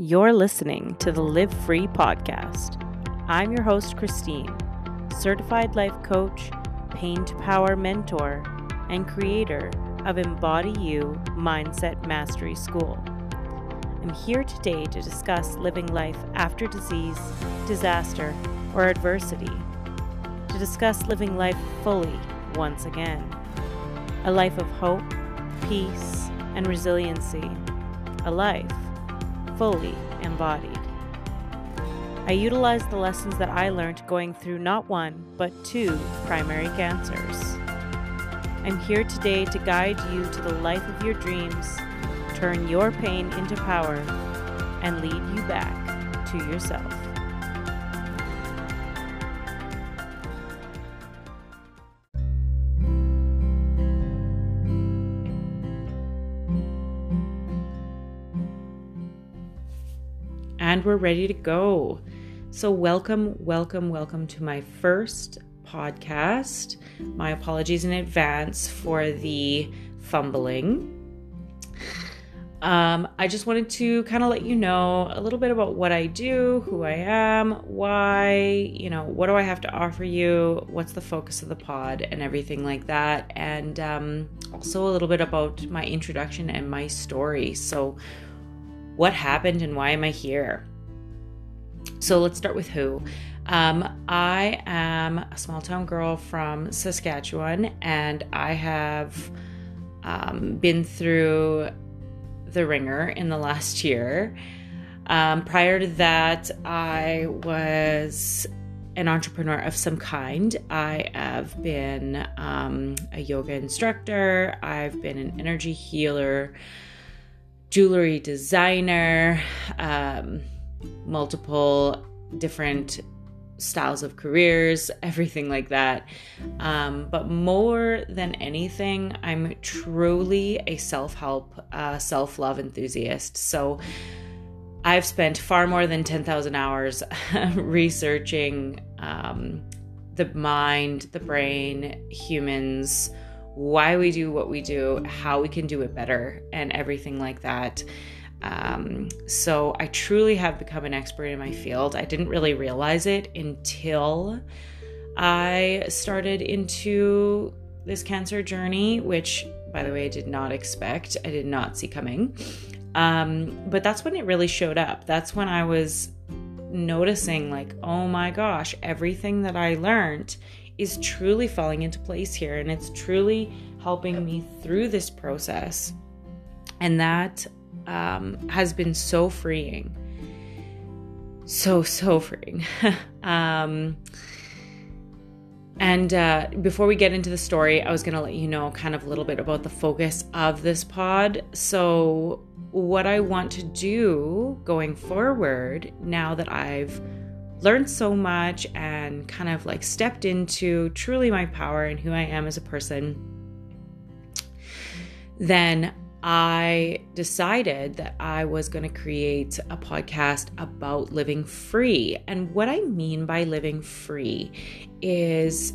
You're listening to the Live Free podcast. I'm your host, Christine, certified life coach, pain to power mentor, and creator of Embody You Mindset Mastery School. I'm here today to discuss living life after disease, disaster, or adversity, to discuss living life fully once again. A life of hope, peace, and resiliency. A life fully embodied. I utilize the lessons that I learned going through not one, but two primary cancers. I'm here today to guide you to the life of your dreams, turn your pain into power, and lead you back to yourself. We're ready to go. So, welcome, welcome, welcome to my first podcast. My apologies in advance for the fumbling. Um, I just wanted to kind of let you know a little bit about what I do, who I am, why, you know, what do I have to offer you, what's the focus of the pod, and everything like that. And um, also a little bit about my introduction and my story. So, what happened and why am I here? So let's start with who. Um, I am a small town girl from Saskatchewan, and I have um, been through the wringer in the last year. Um, prior to that, I was an entrepreneur of some kind. I have been um, a yoga instructor, I've been an energy healer jewelry designer, um, multiple different styles of careers, everything like that. Um, but more than anything, I'm truly a self help, uh, self love enthusiast. So I've spent far more than 10,000 hours researching um, the mind, the brain, humans why we do what we do, how we can do it better, and everything like that. Um, so I truly have become an expert in my field. I didn't really realize it until I started into this cancer journey, which, by the way, I did not expect, I did not see coming. Um, but that's when it really showed up. That's when I was noticing, like, oh my gosh, everything that I learned is truly falling into place here and it's truly helping me through this process. And that um, has been so freeing. So, so freeing. um, and uh, before we get into the story, I was going to let you know kind of a little bit about the focus of this pod. So, what I want to do going forward, now that I've learned so much and kind of like stepped into truly my power and who I am as a person, then I decided that I was going to create a podcast about living free. And what I mean by living free is,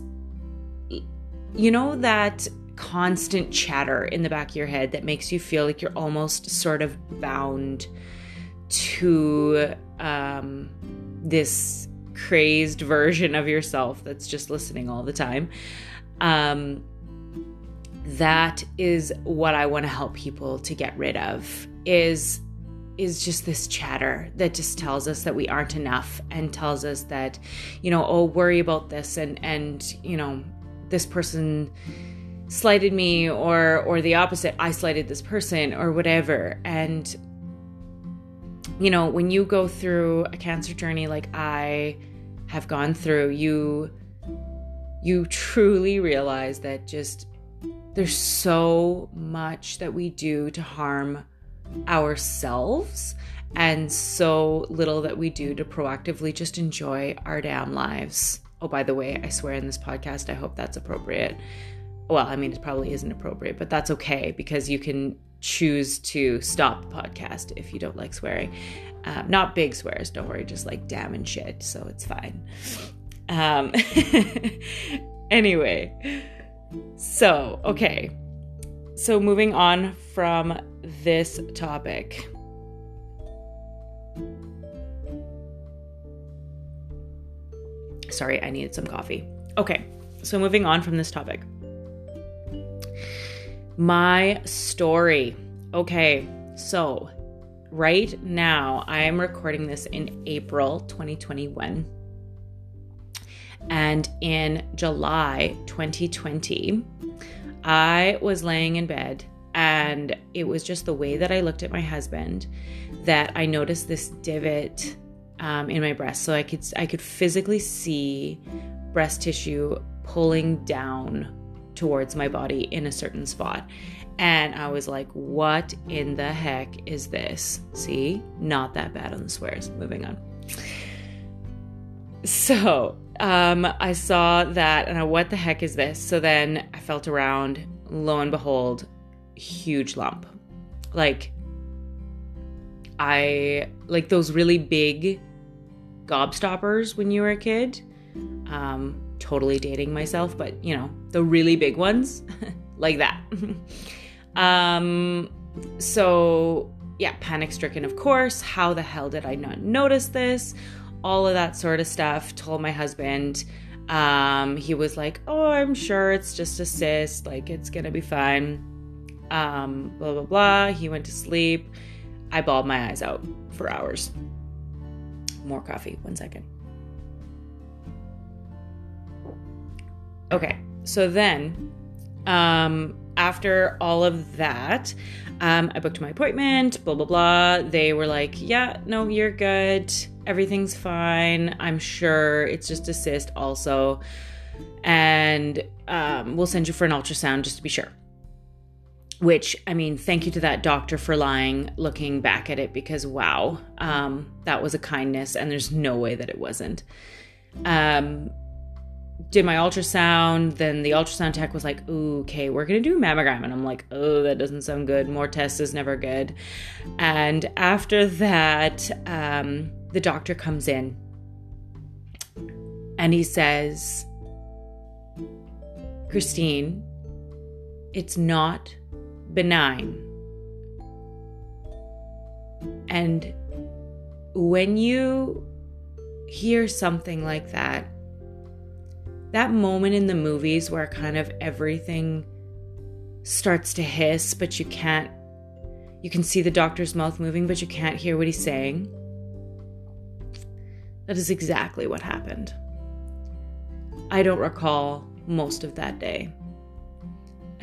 you know, that constant chatter in the back of your head that makes you feel like you're almost sort of bound to um, this crazed version of yourself that's just listening all the time. Um, that is what I want to help people to get rid of is is just this chatter that just tells us that we aren't enough and tells us that you know oh worry about this and and you know this person slighted me or or the opposite I slighted this person or whatever. And you know, when you go through a cancer journey like I have gone through, you you truly realize that just there's so much that we do to harm ourselves and so little that we do to proactively just enjoy our damn lives. Oh, by the way, I swear in this podcast, I hope that's appropriate. Well, I mean, it probably isn't appropriate, but that's okay because you can choose to stop the podcast if you don't like swearing. Um, not big swears, don't worry, just like damn and shit, so it's fine. Um, anyway, so, okay. So, moving on from this topic. Sorry, I needed some coffee. Okay, so moving on from this topic. My story. Okay, so right now I am recording this in April 2021. And in July 2020, I was laying in bed and it was just the way that I looked at my husband that I noticed this divot um, in my breast. So I could I could physically see breast tissue pulling down towards my body in a certain spot. And I was like, what in the heck is this? See, not that bad on the swears. Moving on. So um, I saw that and I, what the heck is this? So then I felt around, lo and behold, huge lump. Like, I like those really big gobstoppers when you were a kid. Um, totally dating myself, but you know, the really big ones, like that. um, so yeah, panic stricken, of course. How the hell did I not notice this? All of that sort of stuff. Told my husband. Um, he was like, "Oh, I'm sure it's just a cyst. Like it's gonna be fine." Um, blah blah blah. He went to sleep. I bawled my eyes out for hours. More coffee. One second. Okay, so then, um, after all of that, um, I booked my appointment. Blah blah blah. They were like, "Yeah, no, you're good." everything's fine. I'm sure it's just a cyst, also. And um, we'll send you for an ultrasound just to be sure. Which, I mean, thank you to that doctor for lying, looking back at it, because wow, um, that was a kindness, and there's no way that it wasn't. Um, did my ultrasound. Then the ultrasound tech was like, okay, we're going to do mammogram. And I'm like, oh, that doesn't sound good. More tests is never good. And after that, um, the doctor comes in and he says, Christine, it's not benign. And when you hear something like that, that moment in the movies where kind of everything starts to hiss, but you can't, you can see the doctor's mouth moving, but you can't hear what he's saying. That is exactly what happened. I don't recall most of that day.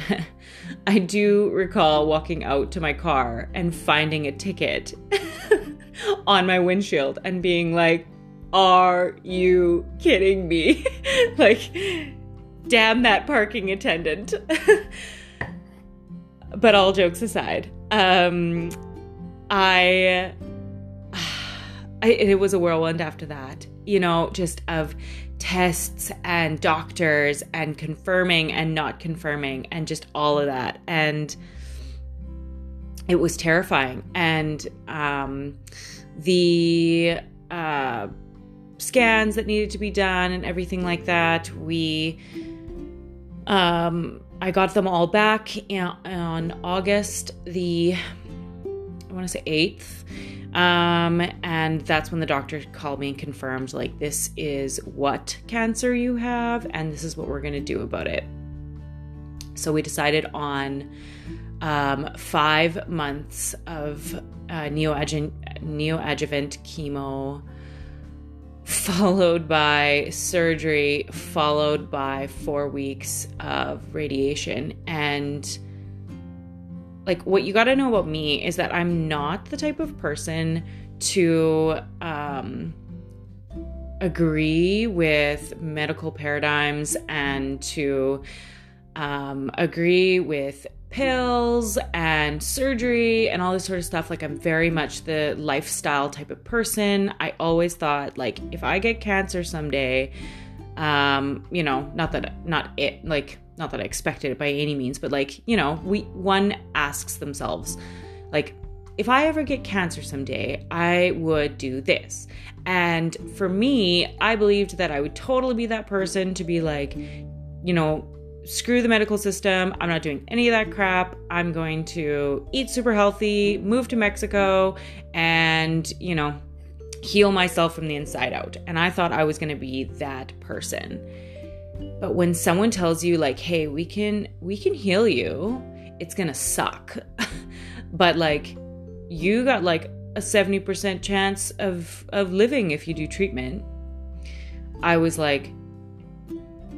I do recall walking out to my car and finding a ticket on my windshield and being like, Are you kidding me? like, damn that parking attendant. but all jokes aside, um, I I, it was a whirlwind after that, you know, just of tests and doctors and confirming and not confirming and just all of that. And it was terrifying. And um, the uh, scans that needed to be done and everything like that, we. Um, I got them all back on August the, I want to say 8th um, and that's when the doctor called me and confirmed, like, this is what cancer you have, and this is what we're going to do about it. So we decided on um, five months of uh, neoadjuvant, neoadjuvant chemo, followed by surgery, followed by four weeks of radiation. And like what you got to know about me is that I'm not the type of person to um agree with medical paradigms and to um, agree with pills and surgery and all this sort of stuff. Like, I'm very much the lifestyle type of person. I always thought, like, if I get cancer someday, um, you know, not that, not it, like, not that I expected it by any means, but like, you know, we one asks themselves, like, if I ever get cancer someday, I would do this. And for me, I believed that I would totally be that person to be like, you know, screw the medical system. I'm not doing any of that crap. I'm going to eat super healthy, move to Mexico, and, you know, heal myself from the inside out. And I thought I was going to be that person. But when someone tells you like, "Hey, we can we can heal you." It's going to suck. but like you got like a 70% chance of of living if you do treatment. I was like,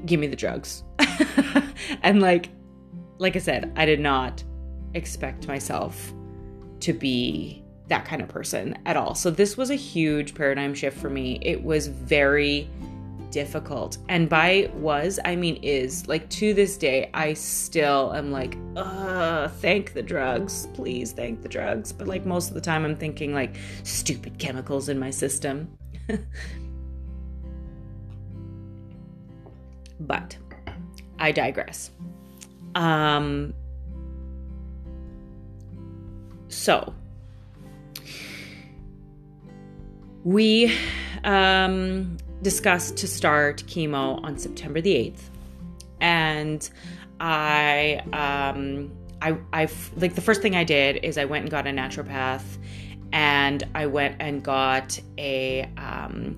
"Give me the drugs." and like like I said, I did not expect myself to be that kind of person at all. So this was a huge paradigm shift for me. It was very difficult. And by was, I mean is. Like to this day, I still am like, uh, thank the drugs. Please thank the drugs. But like most of the time I'm thinking like stupid chemicals in my system. but I digress. Um, so we um, discussed to start chemo on September the 8th. And I, um, I, I, like the first thing I did is I went and got a naturopath and I went and got a, um,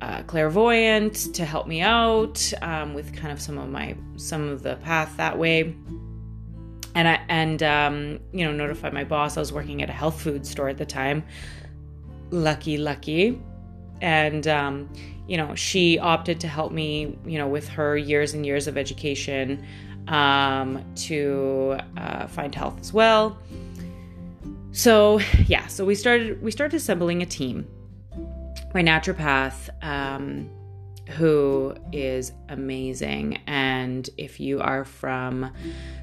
uh, clairvoyant to help me out um, with kind of some of my some of the path that way. And i and um, you know notify my boss i was working at a health food store at the time. Lucky lucky. And um, you know she opted to help me you know with her years and years of education um, to uh, find health as well. So yeah so we started we started assembling a team my naturopath, um, who is amazing. And if you are from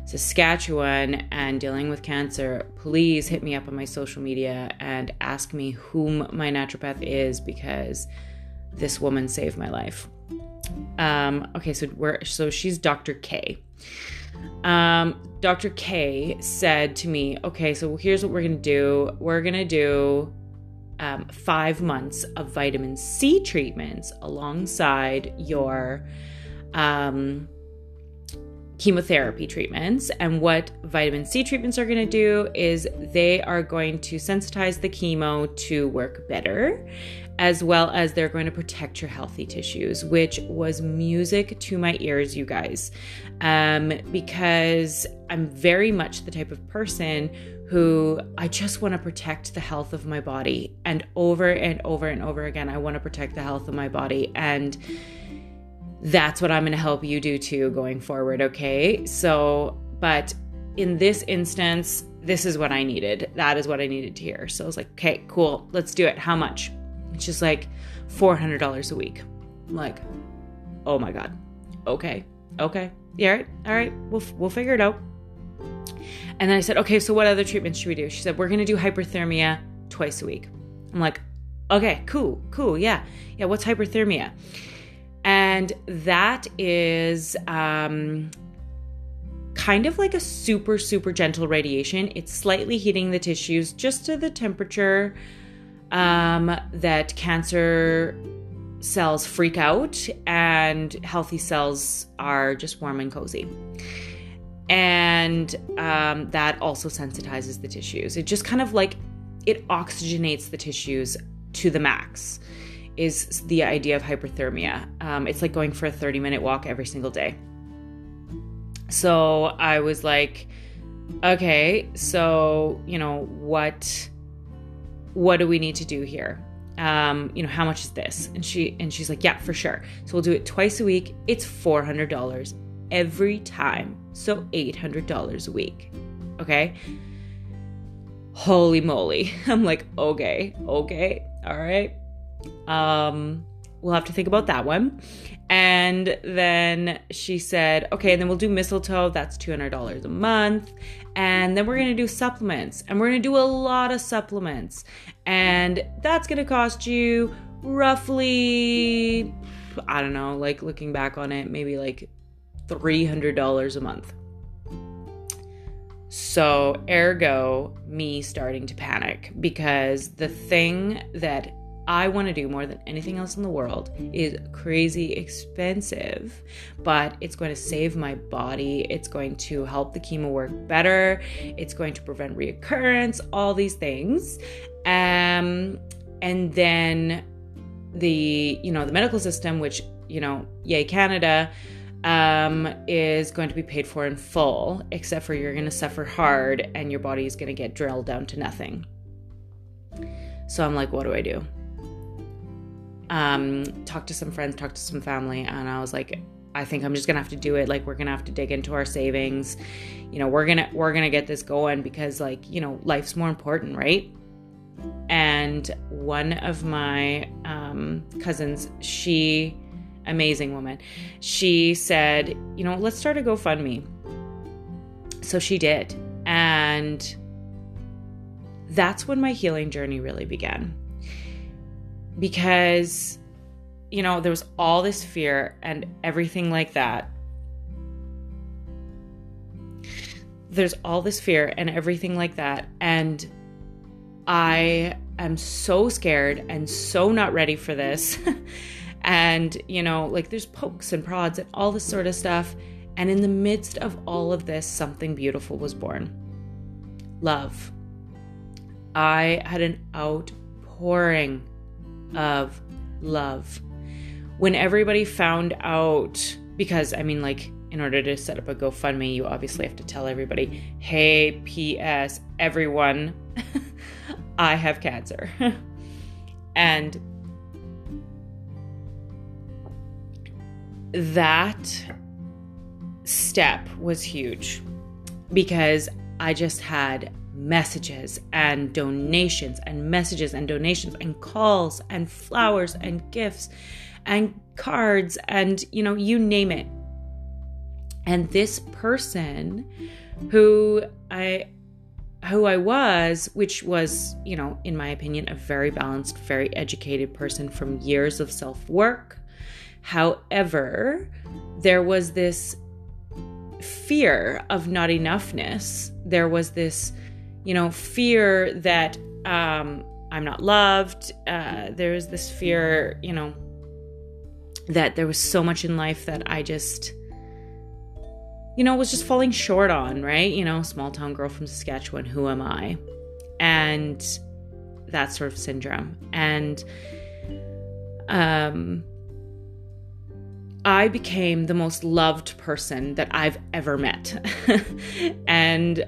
Saskatchewan and dealing with cancer, please hit me up on my social media and ask me whom my naturopath is because this woman saved my life. Um, okay, so we're so she's Dr. K. Um, Dr. K said to me, okay, so here's what we're gonna do. We're gonna do um, five months of vitamin C treatments alongside your um, chemotherapy treatments. And what vitamin C treatments are going to do is they are going to sensitize the chemo to work better, as well as they're going to protect your healthy tissues, which was music to my ears, you guys. Um, because I'm very much the type of person who I just want to protect the health of my body. And over and over and over again, I want to protect the health of my body. And that's what I'm going to help you do too going forward. Okay. So, but in this instance, this is what I needed. That is what I needed to hear. So I was like, okay, cool. Let's do it. How much? It's just like $400 a week. I'm like, oh my God. Okay. Okay. Yeah. All right. All right. We'll, we'll figure it out. And then I said, okay, so what other treatments should we do? She said, we're going to do hyperthermia twice a week. I'm like, okay, cool, cool. Yeah. Yeah. What's hyperthermia? And that is um, kind of like a super, super gentle radiation. It's slightly heating the tissues just to the temperature um, that cancer cells freak out and healthy cells are just warm and cozy and um, that also sensitizes the tissues. It just kind of like it oxygenates the tissues to the max. Is the idea of hyperthermia? Um, it's like going for a 30 minute walk every single day. So I was like, okay, so you know what? What do we need to do here? Um, you know, how much is this? And she and she's like, yeah, for sure. So we'll do it twice a week. It's four hundred dollars every time. So $800 a week. Okay? Holy moly. I'm like, okay, okay, all right. Um, we'll have to think about that one. And then she said, okay, and then we'll do mistletoe. That's $200 a month. And then we're going to do supplements. And we're going to do a lot of supplements. And that's going to cost you roughly, I don't know, like looking back on it, maybe like $300 a month. So, ergo, me starting to panic because the thing that I want to do more than anything else in the world is crazy expensive, but it's going to save my body. It's going to help the chemo work better. It's going to prevent reoccurrence, all these things. Um, and then the, you know, the medical system, which, you know, yay, Canada, um, is going to be paid for in full, except for you're going to suffer hard and your body is going to get drilled down to nothing. So I'm like, what do I do? Um, talk to some friends, talk to some family, and I was like, I think I'm just gonna have to do it. Like we're gonna have to dig into our savings. You know, we're gonna we're gonna get this going because like you know life's more important, right? And one of my um, cousins, she amazing woman. She said, you know, let's start a GoFundMe. So she did. And that's when my healing journey really began. Because, you know, there was all this fear and everything like that. There's all this fear and everything like that. And I am so scared and so not ready for this. And, you know, like there's pokes and prods and all this sort of stuff. And in the midst of all of this, something beautiful was born love. I had an outpouring of love. When everybody found out, because I mean, like, in order to set up a GoFundMe, you obviously have to tell everybody, hey, P.S., everyone, I have cancer. and that step was huge because I just had messages and donations and messages and donations and calls and flowers and gifts and cards and you know you name it. And this person who i who i was which was you know in my opinion a very balanced very educated person from years of self work However, there was this fear of not enoughness. There was this, you know, fear that um, I'm not loved. Uh, there was this fear, you know, that there was so much in life that I just, you know, was just falling short on, right? You know, small town girl from Saskatchewan, who am I? And that sort of syndrome. And, um, I became the most loved person that I've ever met. and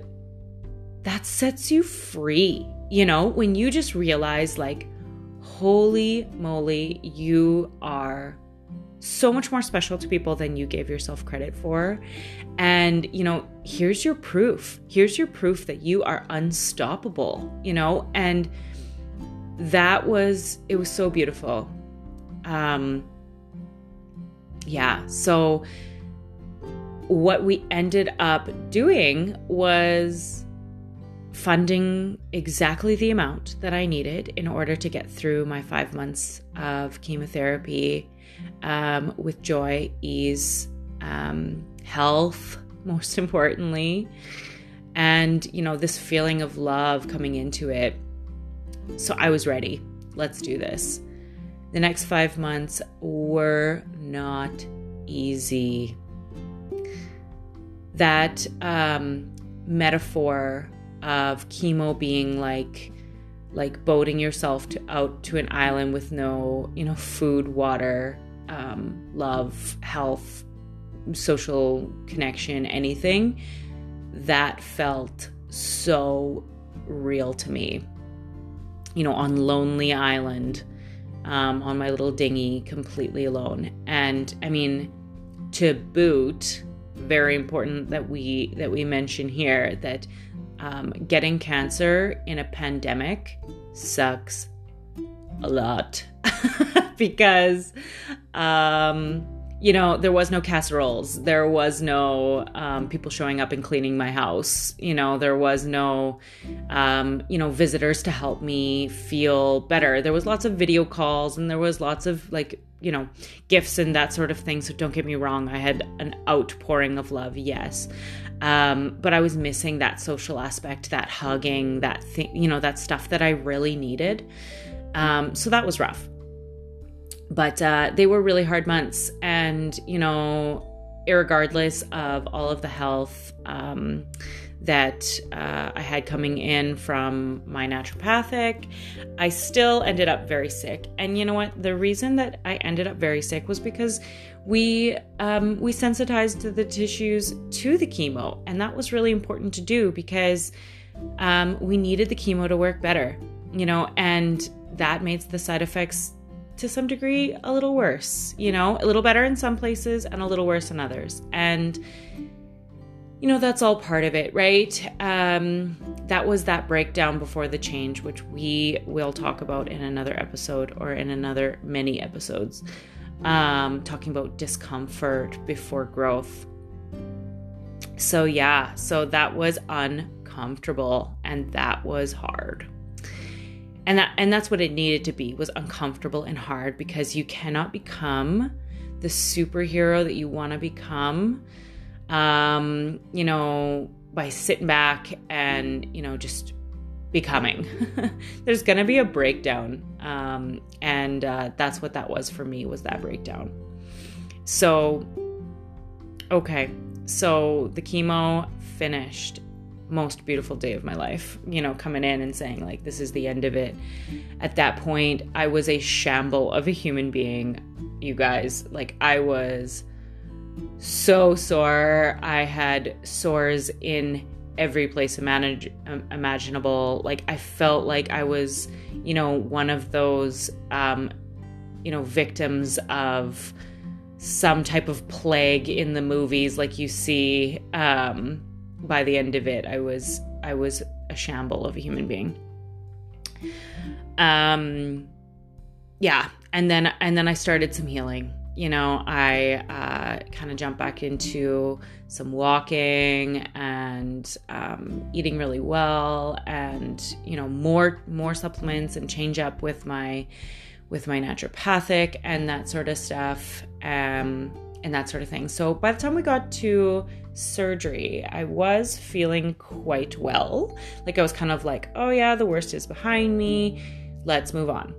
that sets you free. You know, when you just realize, like, holy moly, you are so much more special to people than you gave yourself credit for. And, you know, here's your proof. Here's your proof that you are unstoppable, you know? And that was, it was so beautiful. Um, yeah, so what we ended up doing was funding exactly the amount that I needed in order to get through my five months of chemotherapy um, with joy, ease, um, health, most importantly, and you know, this feeling of love coming into it. So I was ready. Let's do this. The next five months were not easy. That um, metaphor of chemo being like like boating yourself to, out to an island with no you know food water um, love health social connection anything that felt so real to me you know on lonely island um, on my little dinghy completely alone. And I mean, to boot, very important that we that we mention here that um, getting cancer in a pandemic sucks a lot because um, you know, there was no casseroles. There was no um, people showing up and cleaning my house. You know, there was no, um, you know, visitors to help me feel better. There was lots of video calls and there was lots of like, you know, gifts and that sort of thing. So don't get me wrong. I had an outpouring of love, yes. Um, but I was missing that social aspect, that hugging, that thing, you know, that stuff that I really needed. Um, so that was rough. But uh, they were really hard months. And, you know, regardless of all of the health um, that uh, I had coming in from my naturopathic, I still ended up very sick. And you know what? The reason that I ended up very sick was because we um, we sensitized the tissues to the chemo, and that was really important to do because um, we needed the chemo to work better, you know, and that made the side effects to some degree a little worse, you know, a little better in some places and a little worse in others. And you know, that's all part of it, right? Um, that was that breakdown before the change, which we will talk about in another episode or in another many episodes, um, talking about discomfort before growth. So, yeah, so that was uncomfortable and that was hard and that and that's what it needed to be was uncomfortable and hard because you cannot become the superhero that you want to become um you know by sitting back and you know just becoming. There's gonna be a breakdown um and uh, that's what that was for me was that breakdown. So okay. So the chemo finished most beautiful day of my life, you know, coming in and saying, like, this is the end of it. At that point, I was a shamble of a human being, you guys. Like, I was so sore. I had sores in every place imaginable. Like, I felt like I was, you know, one of those, um, you know, victims of some type of plague in the movies, like you see. Um, by the end of it, I was I was a shamble of a human being. Um, yeah, and then and then I started some healing. You know, I uh, kind of jumped back into some walking and um, eating really well, and you know more more supplements and change up with my with my naturopathic and that sort of stuff. Um, and that sort of thing. So by the time we got to surgery, I was feeling quite well. Like I was kind of like, oh yeah, the worst is behind me. Let's move on.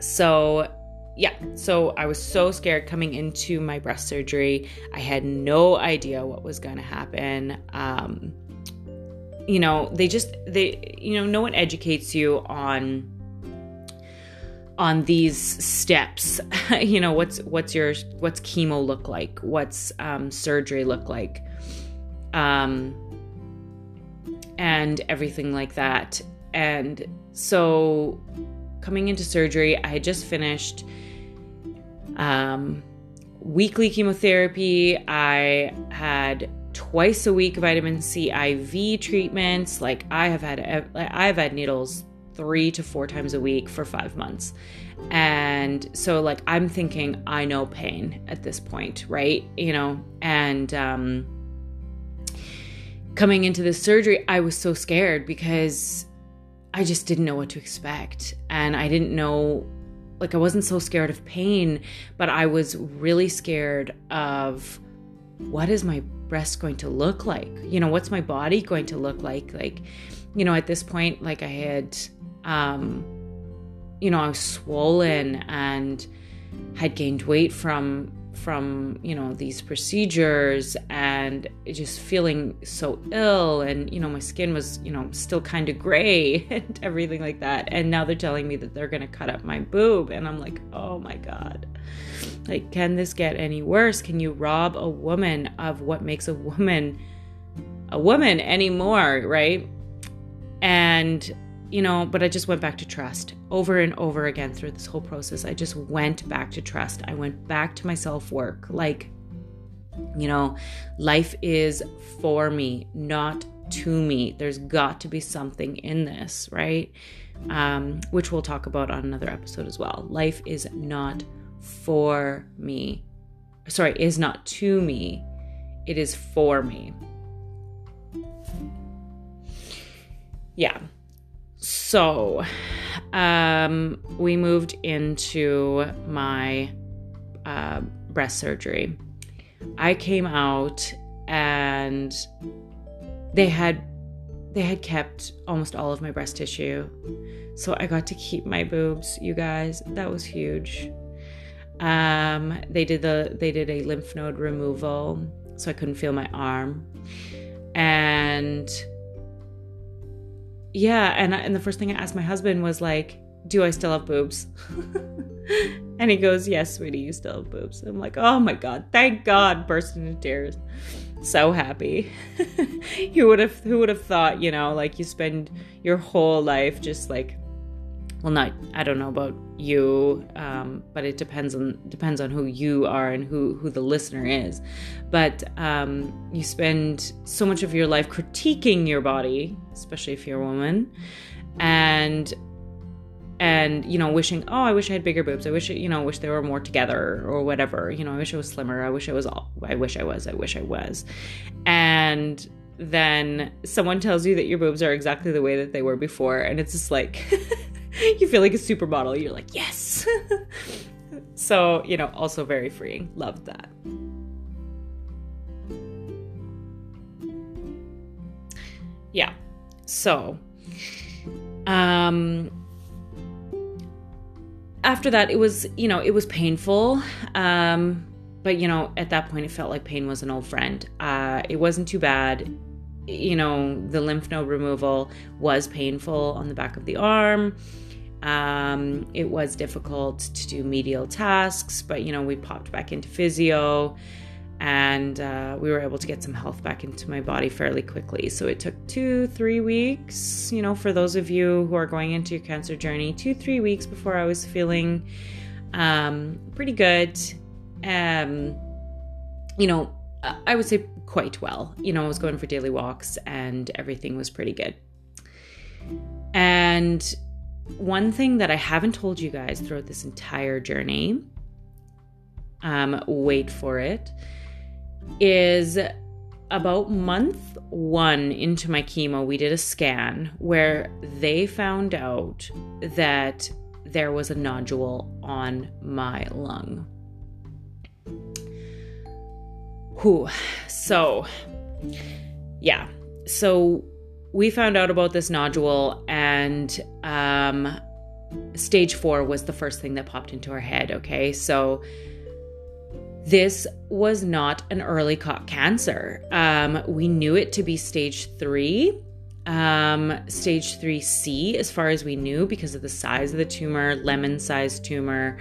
So, yeah, so I was so scared coming into my breast surgery. I had no idea what was going to happen. Um, you know, they just, they, you know, no one educates you on on these steps you know what's what's your what's chemo look like? What's um, surgery look like? Um, and everything like that. And so coming into surgery i had just finished um, weekly chemotherapy. I had twice a week vitamin c iv treatments. Like i have had i've had needles three to four times a week for five months. And so, like, I'm thinking, I know pain at this point, right? You know, and um, coming into this surgery, I was so scared because I just didn't know what to expect. And I didn't know, like, I wasn't so scared of pain, but I was really scared of what is my breast going to look like? You know, what's my body going to look like? Like, you know, at this point, like I had um, you know, I was swollen and had gained weight from from you know these procedures and just feeling so ill and you know my skin was you know still kind of gray and everything like that. And now they're telling me that they're going to cut up my boob and i'm like oh my god. Like can this get any worse? Can you rob a woman of what makes a woman a woman anymore right? And you know, but I just went back to trust over and over again through this whole process. I just went back to trust. I went back to my self work. Like, you know, life is for me, not to me. There's got to be something in this, right? Um, which we'll talk about on another episode as well. Life is not for me. Sorry, is not to me. It is for me. Yeah. So, um, we moved into my uh, breast surgery. I came out and they had they had kept almost all of my breast tissue. So I got to keep my boobs, you guys. That was huge. Um, they did the they did a lymph node removal, so I couldn't feel my arm. And yeah, and and the first thing I asked my husband was like, "Do I still have boobs?" and he goes, "Yes, sweetie, you still have boobs." I'm like, "Oh my god, thank God!" Burst into tears so happy. who would have who would have thought, you know, like you spend your whole life just like well not I don't know about you, um, but it depends on depends on who you are and who who the listener is. But um, you spend so much of your life critiquing your body, especially if you're a woman, and and you know wishing oh i wish i had bigger boobs. I wish you know wish they were more together or whatever. You know i wish i was slimmer. I wish i was all i wish i was. I wish i was. And then someone tells you that your boobs are exactly the way that they were before and it's just like you feel like a supermodel you're like yes so you know also very freeing loved that yeah so um after that, it was, you know, it was painful. Um, but, you know, at that point, it felt like pain was an old friend. Uh, it wasn't too bad. You know, the lymph node removal was painful on the back of the arm. Um, it was difficult to do medial tasks, but, you know, we popped back into physio and uh, we were able to get some health back into my body fairly quickly. So it took two, three weeks, you know, for those of you who are going into your cancer journey, two, three weeks before I was feeling um, pretty good. Um, you know, I would say quite well. You know, I was going for daily walks and everything was pretty good. And one thing that I haven't told you guys throughout this entire journey, um, wait for it is about month one into my chemo, we did a scan where they found out that there was a nodule on my lung. Whew. So, yeah. So we found out about this nodule, and um, stage four was the first thing that popped into our head. Okay. So, this was not an early caught cancer. Um, we knew it to be stage three, um, stage 3C, as far as we knew, because of the size of the tumor, lemon sized tumor.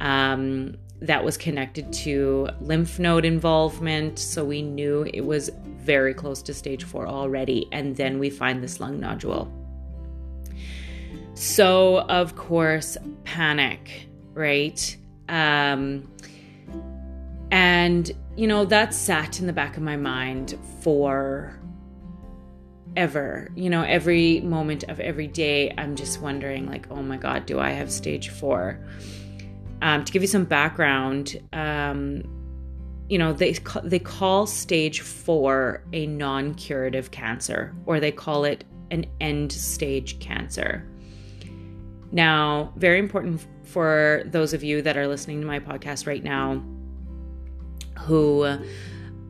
Um, that was connected to lymph node involvement. So we knew it was very close to stage four already. And then we find this lung nodule. So, of course, panic, right? Um, and, you know, that sat in the back of my mind for ever. You know, every moment of every day, I'm just wondering, like, oh my God, do I have stage four? Um, to give you some background, um, you know, they they call stage four a non-curative cancer, or they call it an end stage cancer. Now, very important for those of you that are listening to my podcast right now who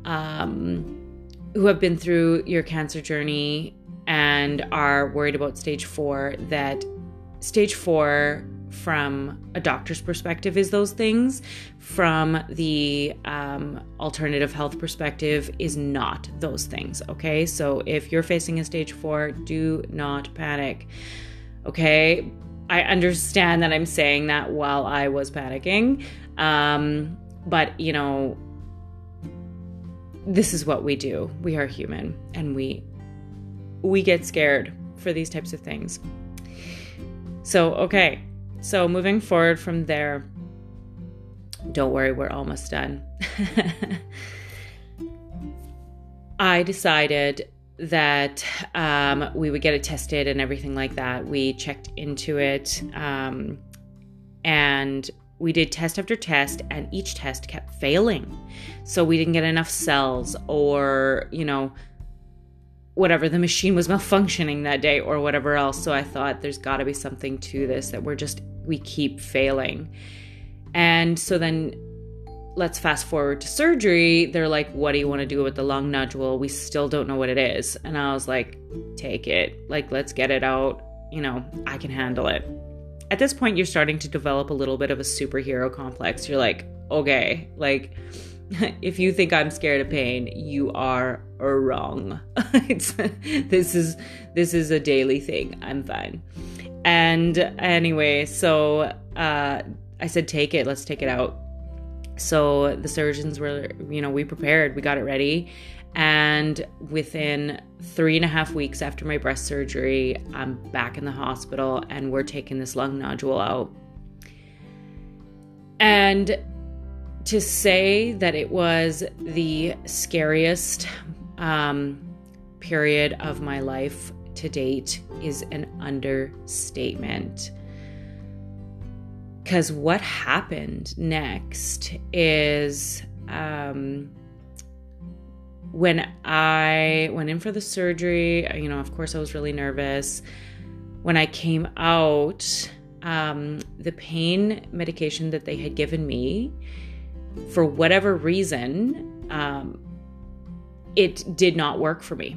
um, who have been through your cancer journey and are worried about stage four that stage four from a doctor's perspective is those things from the um, alternative health perspective is not those things okay so if you're facing a stage four do not panic okay i understand that i'm saying that while i was panicking um, but you know this is what we do. We are human and we we get scared for these types of things. So, okay. So, moving forward from there, don't worry, we're almost done. I decided that um, we would get it tested and everything like that. We checked into it. Um, and we did test after test, and each test kept failing. So we didn't get enough cells, or, you know, whatever, the machine was malfunctioning that day, or whatever else. So I thought there's got to be something to this that we're just, we keep failing. And so then let's fast forward to surgery. They're like, what do you want to do with the lung nodule? We still don't know what it is. And I was like, take it. Like, let's get it out. You know, I can handle it. At this point, you're starting to develop a little bit of a superhero complex. You're like, okay, like, if you think I'm scared of pain, you are wrong. this is this is a daily thing. I'm fine. And anyway, so uh, I said, take it. Let's take it out so the surgeons were, you know, we prepared, we got it ready. And within three and a half weeks after my breast surgery, I'm back in the hospital and we're taking this lung nodule out. And to say that it was the scariest um, period of my life to date is an understatement. Because what happened next is um, when I went in for the surgery, you know, of course, I was really nervous. When I came out, um, the pain medication that they had given me, for whatever reason, um, it did not work for me.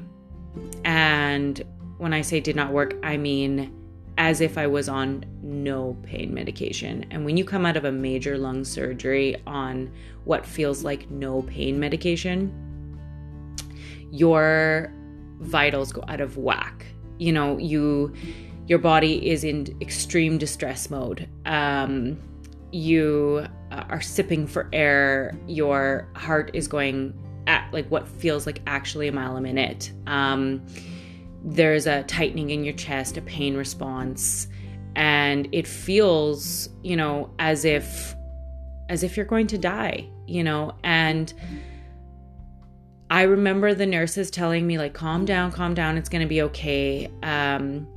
And when I say did not work, I mean as if I was on no pain medication. And when you come out of a major lung surgery on what feels like no pain medication, your vitals go out of whack. You know, you your body is in extreme distress mode. Um, you are sipping for air. Your heart is going at like what feels like actually a mile a minute. Um, there's a tightening in your chest, a pain response, and it feels, you know, as if as if you're going to die, you know, and I remember the nurses telling me like calm down, calm down, it's going to be okay. Um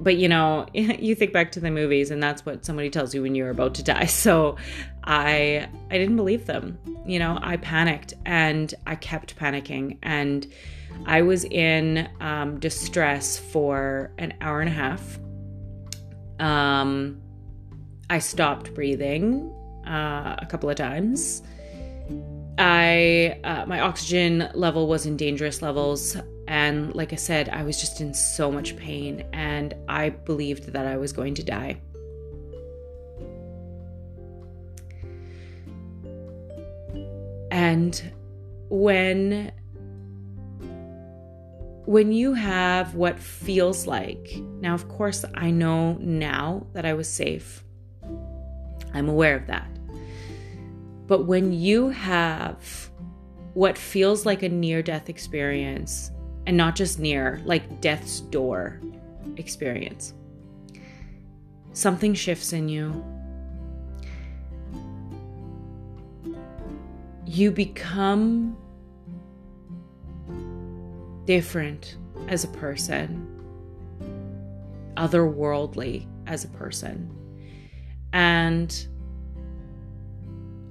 but you know, you think back to the movies and that's what somebody tells you when you're about to die. So I I didn't believe them. You know, I panicked and I kept panicking and I was in um, distress for an hour and a half. Um, I stopped breathing uh, a couple of times. I uh, my oxygen level was in dangerous levels, and like I said, I was just in so much pain, and I believed that I was going to die. And when when you have what feels like, now, of course, I know now that I was safe, I'm aware of that. But when you have what feels like a near death experience, and not just near, like death's door experience, something shifts in you. You become different as a person, otherworldly as a person. And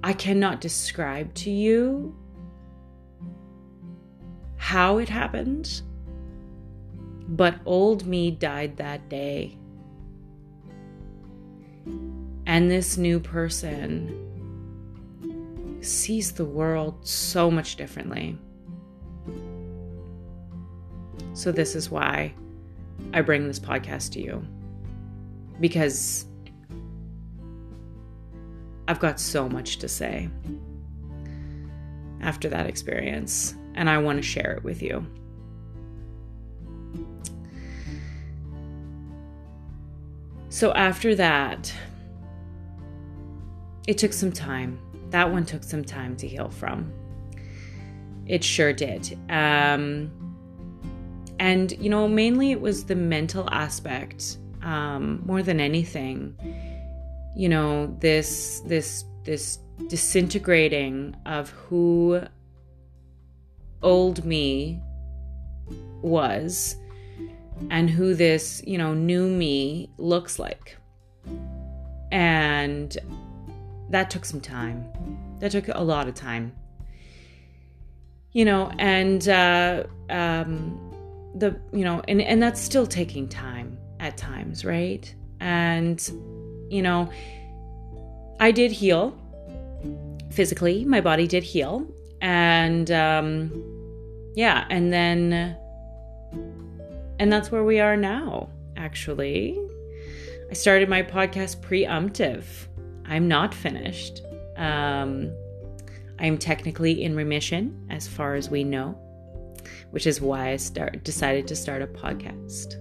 I cannot describe to you how it happened, but old me died that day. And this new person sees the world so much differently. So, this is why I bring this podcast to you because I've got so much to say after that experience, and I want to share it with you. So, after that, it took some time. That one took some time to heal from. It sure did. Um, and, you know, mainly it was the mental aspect um, more than anything. You know, this, this, this disintegrating of who old me was and who this, you know, new me looks like. And that took some time. That took a lot of time. You know, and uh, um, the you know and and that's still taking time at times right and you know i did heal physically, my body did heal. And um, yeah, and then, and that's where we are now, actually. I started my podcast preemptive. I'm not finished. Um, I'm technically in remission as far as we know, which is why I start decided to start a podcast.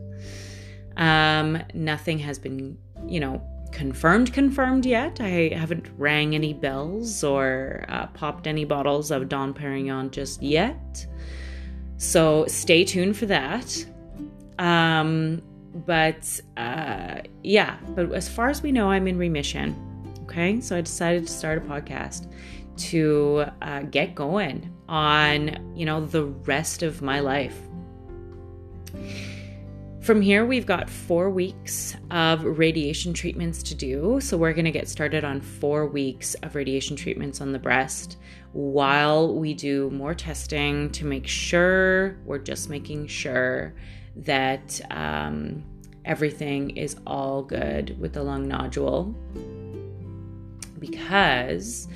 Um, nothing has been, you know, confirmed confirmed yet. I haven't rang any bells or uh, popped any bottles of Dom Perignon just yet. So stay tuned for that. Um, but uh, yeah, but as far as we know, I'm in remission. Okay, so I decided to start a podcast to uh, get going on, you know, the rest of my life. From here, we've got four weeks of radiation treatments to do. So, we're going to get started on four weeks of radiation treatments on the breast while we do more testing to make sure we're just making sure that um, everything is all good with the lung nodule. Because,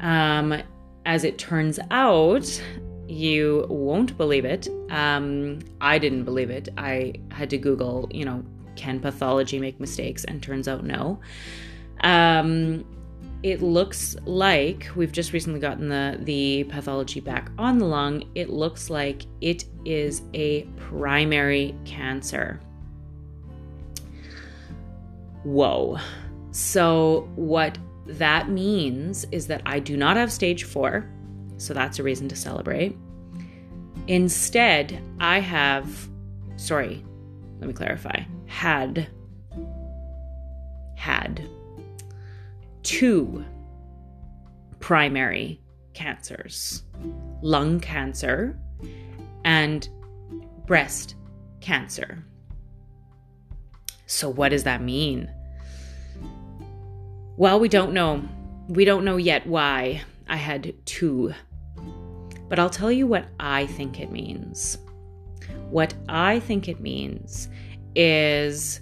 um, as it turns out, you won't believe it. Um, I didn't believe it. I had to Google, you know, can pathology make mistakes? And turns out no. Um, it looks like we've just recently gotten the the pathology back on the lung. It looks like it is a primary cancer. Whoa. So what that means is that I do not have stage 4 so that's a reason to celebrate. Instead, I have, sorry, let me clarify, had, had two primary cancers lung cancer and breast cancer. So, what does that mean? Well, we don't know. We don't know yet why I had two but I'll tell you what I think it means. What I think it means is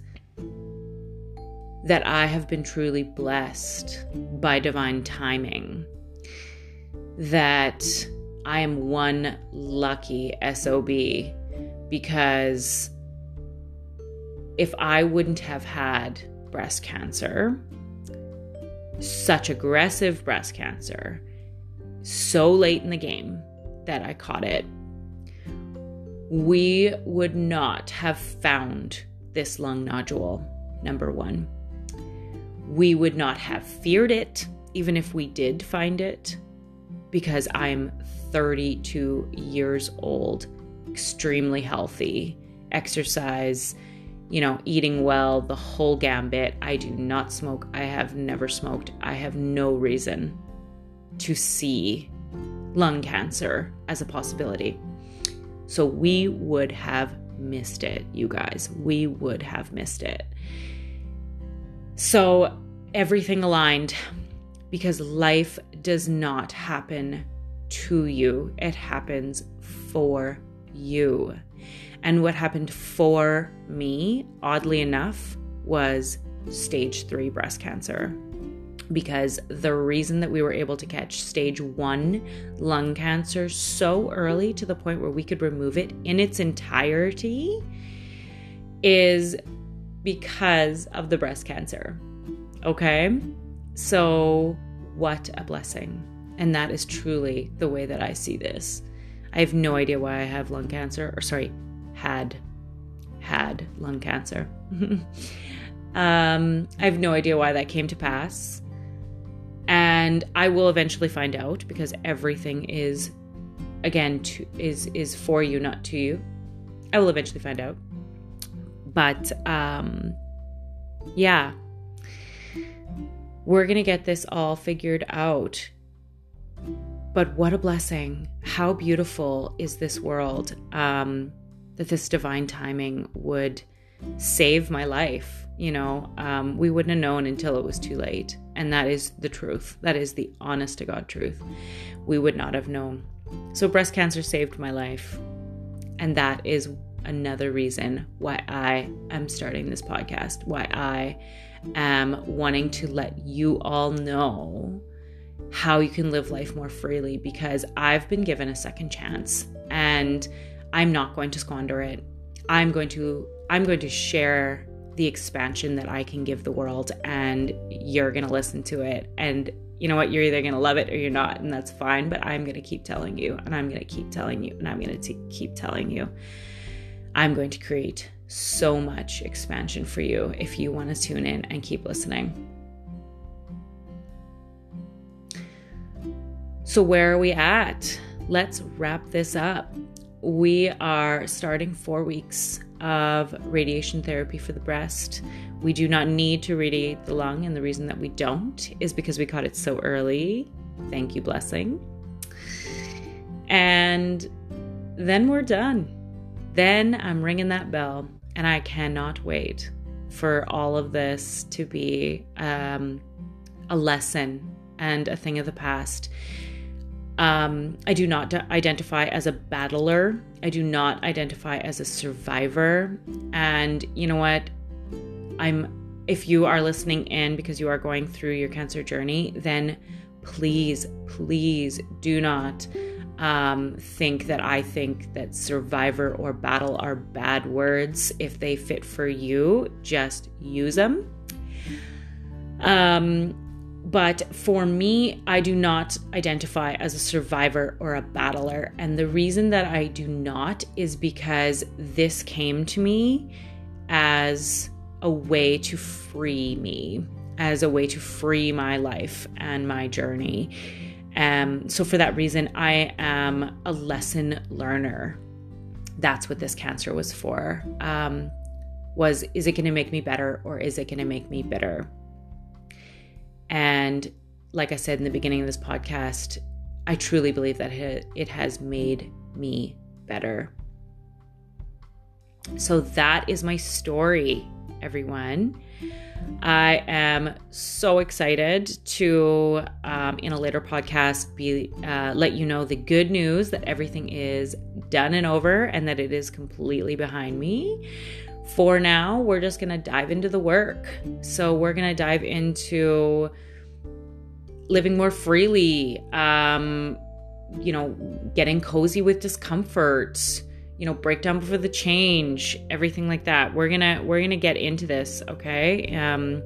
that I have been truly blessed by divine timing. That I am one lucky SOB because if I wouldn't have had breast cancer, such aggressive breast cancer, so late in the game, that I caught it, we would not have found this lung nodule, number one. We would not have feared it, even if we did find it, because I'm 32 years old, extremely healthy, exercise, you know, eating well, the whole gambit. I do not smoke. I have never smoked. I have no reason to see lung cancer as a possibility. So we would have missed it, you guys. We would have missed it. So everything aligned because life does not happen to you, it happens for you. And what happened for me, oddly enough, was stage three breast cancer because the reason that we were able to catch stage one lung cancer so early to the point where we could remove it in its entirety is because of the breast cancer. Okay? So, what a blessing. And that is truly the way that I see this. I have no idea why I have lung cancer, or sorry, had had lung cancer. um, I have no idea why that came to pass. And I will eventually find out because everything is again to, is is for you not to you. I will eventually find out. But um yeah. We're going to get this all figured out. But what a blessing. How beautiful is this world um that this divine timing would save my life you know, um, we wouldn't have known until it was too late. And that is the truth. That is the honest to God truth. We would not have known. So, breast cancer saved my life. And that is another reason why I am starting this podcast, why I am wanting to let you all know how you can live life more freely because I've been given a second chance and I'm not going to squander it. I'm going to I'm going to share the expansion that I can give the world and you're going to listen to it and you know what you're either going to love it or you're not and that's fine but I'm going to keep telling you and I'm going to keep telling you and I'm going to keep telling you I'm going to create so much expansion for you if you want to tune in and keep listening. So, where are we at? Let's wrap this up. We are starting four weeks of radiation therapy for the breast. We do not need to radiate the lung, and the reason that we don't is because we caught it so early. Thank you, blessing. And then we're done. Then I'm ringing that bell, and I cannot wait for all of this to be um, a lesson and a thing of the past. Um, I do not identify as a battler. I do not identify as a survivor. And you know what? I'm if you are listening in because you are going through your cancer journey, then please, please do not um, think that I think that survivor or battle are bad words. If they fit for you, just use them. Um, but for me, I do not identify as a survivor or a battler. And the reason that I do not is because this came to me as a way to free me, as a way to free my life and my journey. Um, so, for that reason, I am a lesson learner. That's what this cancer was for. Um, was is it going to make me better or is it going to make me bitter? And like I said in the beginning of this podcast, I truly believe that it has made me better. So that is my story, everyone. I am so excited to, um, in a later podcast, be uh, let you know the good news that everything is done and over, and that it is completely behind me for now, we're just going to dive into the work. So, we're going to dive into living more freely, um, you know, getting cozy with discomfort, you know, breakdown before the change, everything like that. We're going to we're going to get into this, okay? Um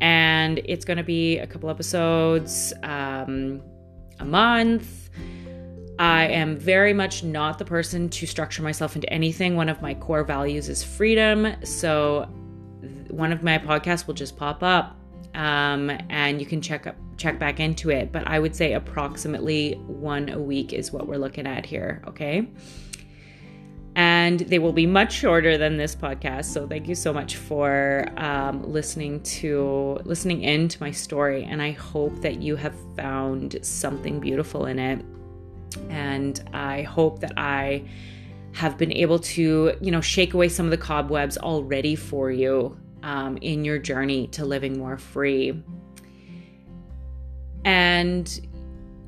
and it's going to be a couple episodes um a month I am very much not the person to structure myself into anything. One of my core values is freedom. So one of my podcasts will just pop up um, and you can check up check back into it. But I would say approximately one a week is what we're looking at here. Okay. And they will be much shorter than this podcast. So thank you so much for um, listening to listening in to my story. And I hope that you have found something beautiful in it and I hope that I have been able to, you know, shake away some of the cobwebs already for you um, in your journey to living more free. And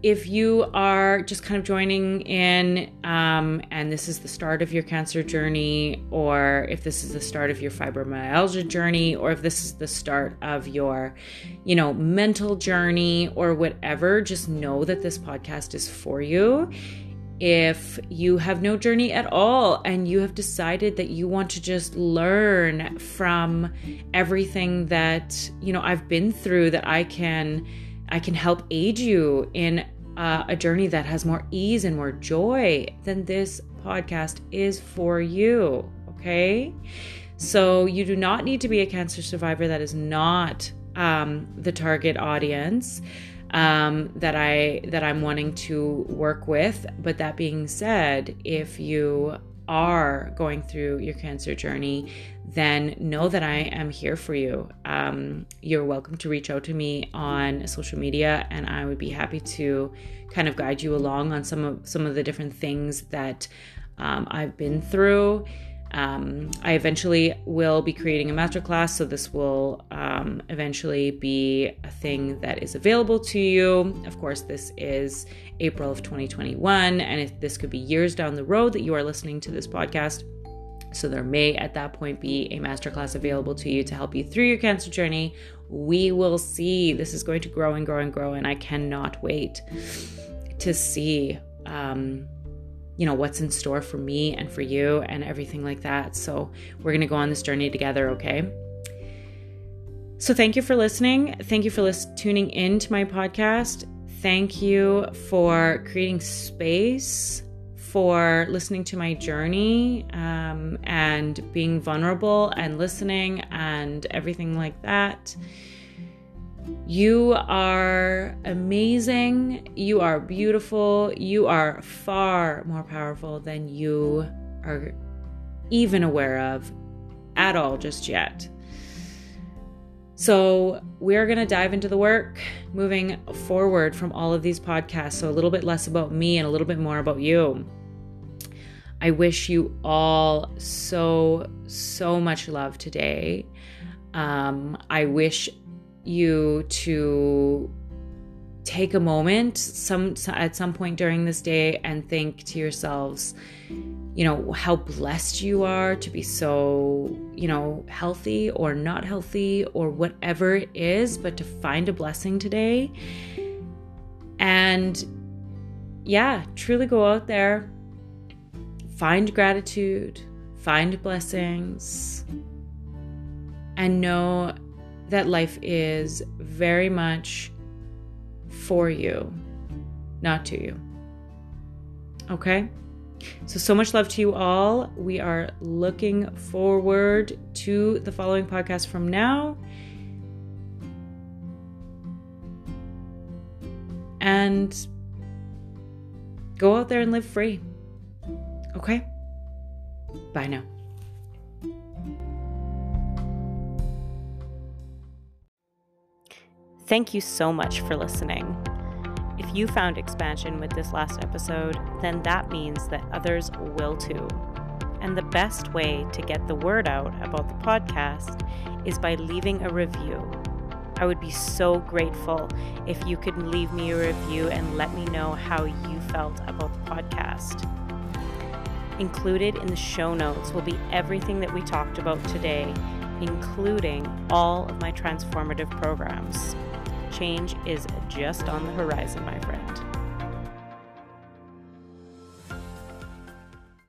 if you are just kind of joining in um, and this is the start of your cancer journey, or if this is the start of your fibromyalgia journey, or if this is the start of your, you know, mental journey or whatever, just know that this podcast is for you. If you have no journey at all and you have decided that you want to just learn from everything that, you know, I've been through, that I can I can help aid you in uh, a journey that has more ease and more joy, then this podcast is for you. Okay. So you do not need to be a cancer survivor. That is not um, the target audience um, that I that I'm wanting to work with. But that being said, if you are going through your cancer journey, then know that I am here for you. Um, you're welcome to reach out to me on social media, and I would be happy to kind of guide you along on some of some of the different things that um, I've been through. Um, I eventually will be creating a masterclass, so this will um, eventually be a thing that is available to you. Of course, this is April of 2021, and if this could be years down the road that you are listening to this podcast. So there may at that point be a masterclass available to you to help you through your cancer journey. We will see. This is going to grow and grow and grow, and I cannot wait to see um, you know what's in store for me and for you and everything like that. So we're going to go on this journey together, okay? So thank you for listening. Thank you for lis- tuning in to my podcast. Thank you for creating space for listening to my journey um, and being vulnerable and listening and everything like that. You are amazing. You are beautiful. You are far more powerful than you are even aware of at all just yet. So, we're going to dive into the work moving forward from all of these podcasts. So, a little bit less about me and a little bit more about you. I wish you all so, so much love today. Um, I wish you to take a moment some at some point during this day and think to yourselves you know how blessed you are to be so you know healthy or not healthy or whatever it is but to find a blessing today and yeah truly go out there find gratitude, find blessings, and know that life is very much for you, not to you. Okay? So, so much love to you all. We are looking forward to the following podcast from now. And go out there and live free. Okay? Bye now. Thank you so much for listening. If you found expansion with this last episode, then that means that others will too. And the best way to get the word out about the podcast is by leaving a review. I would be so grateful if you could leave me a review and let me know how you felt about the podcast. Included in the show notes will be everything that we talked about today, including all of my transformative programs. Change is just on the horizon, my friend.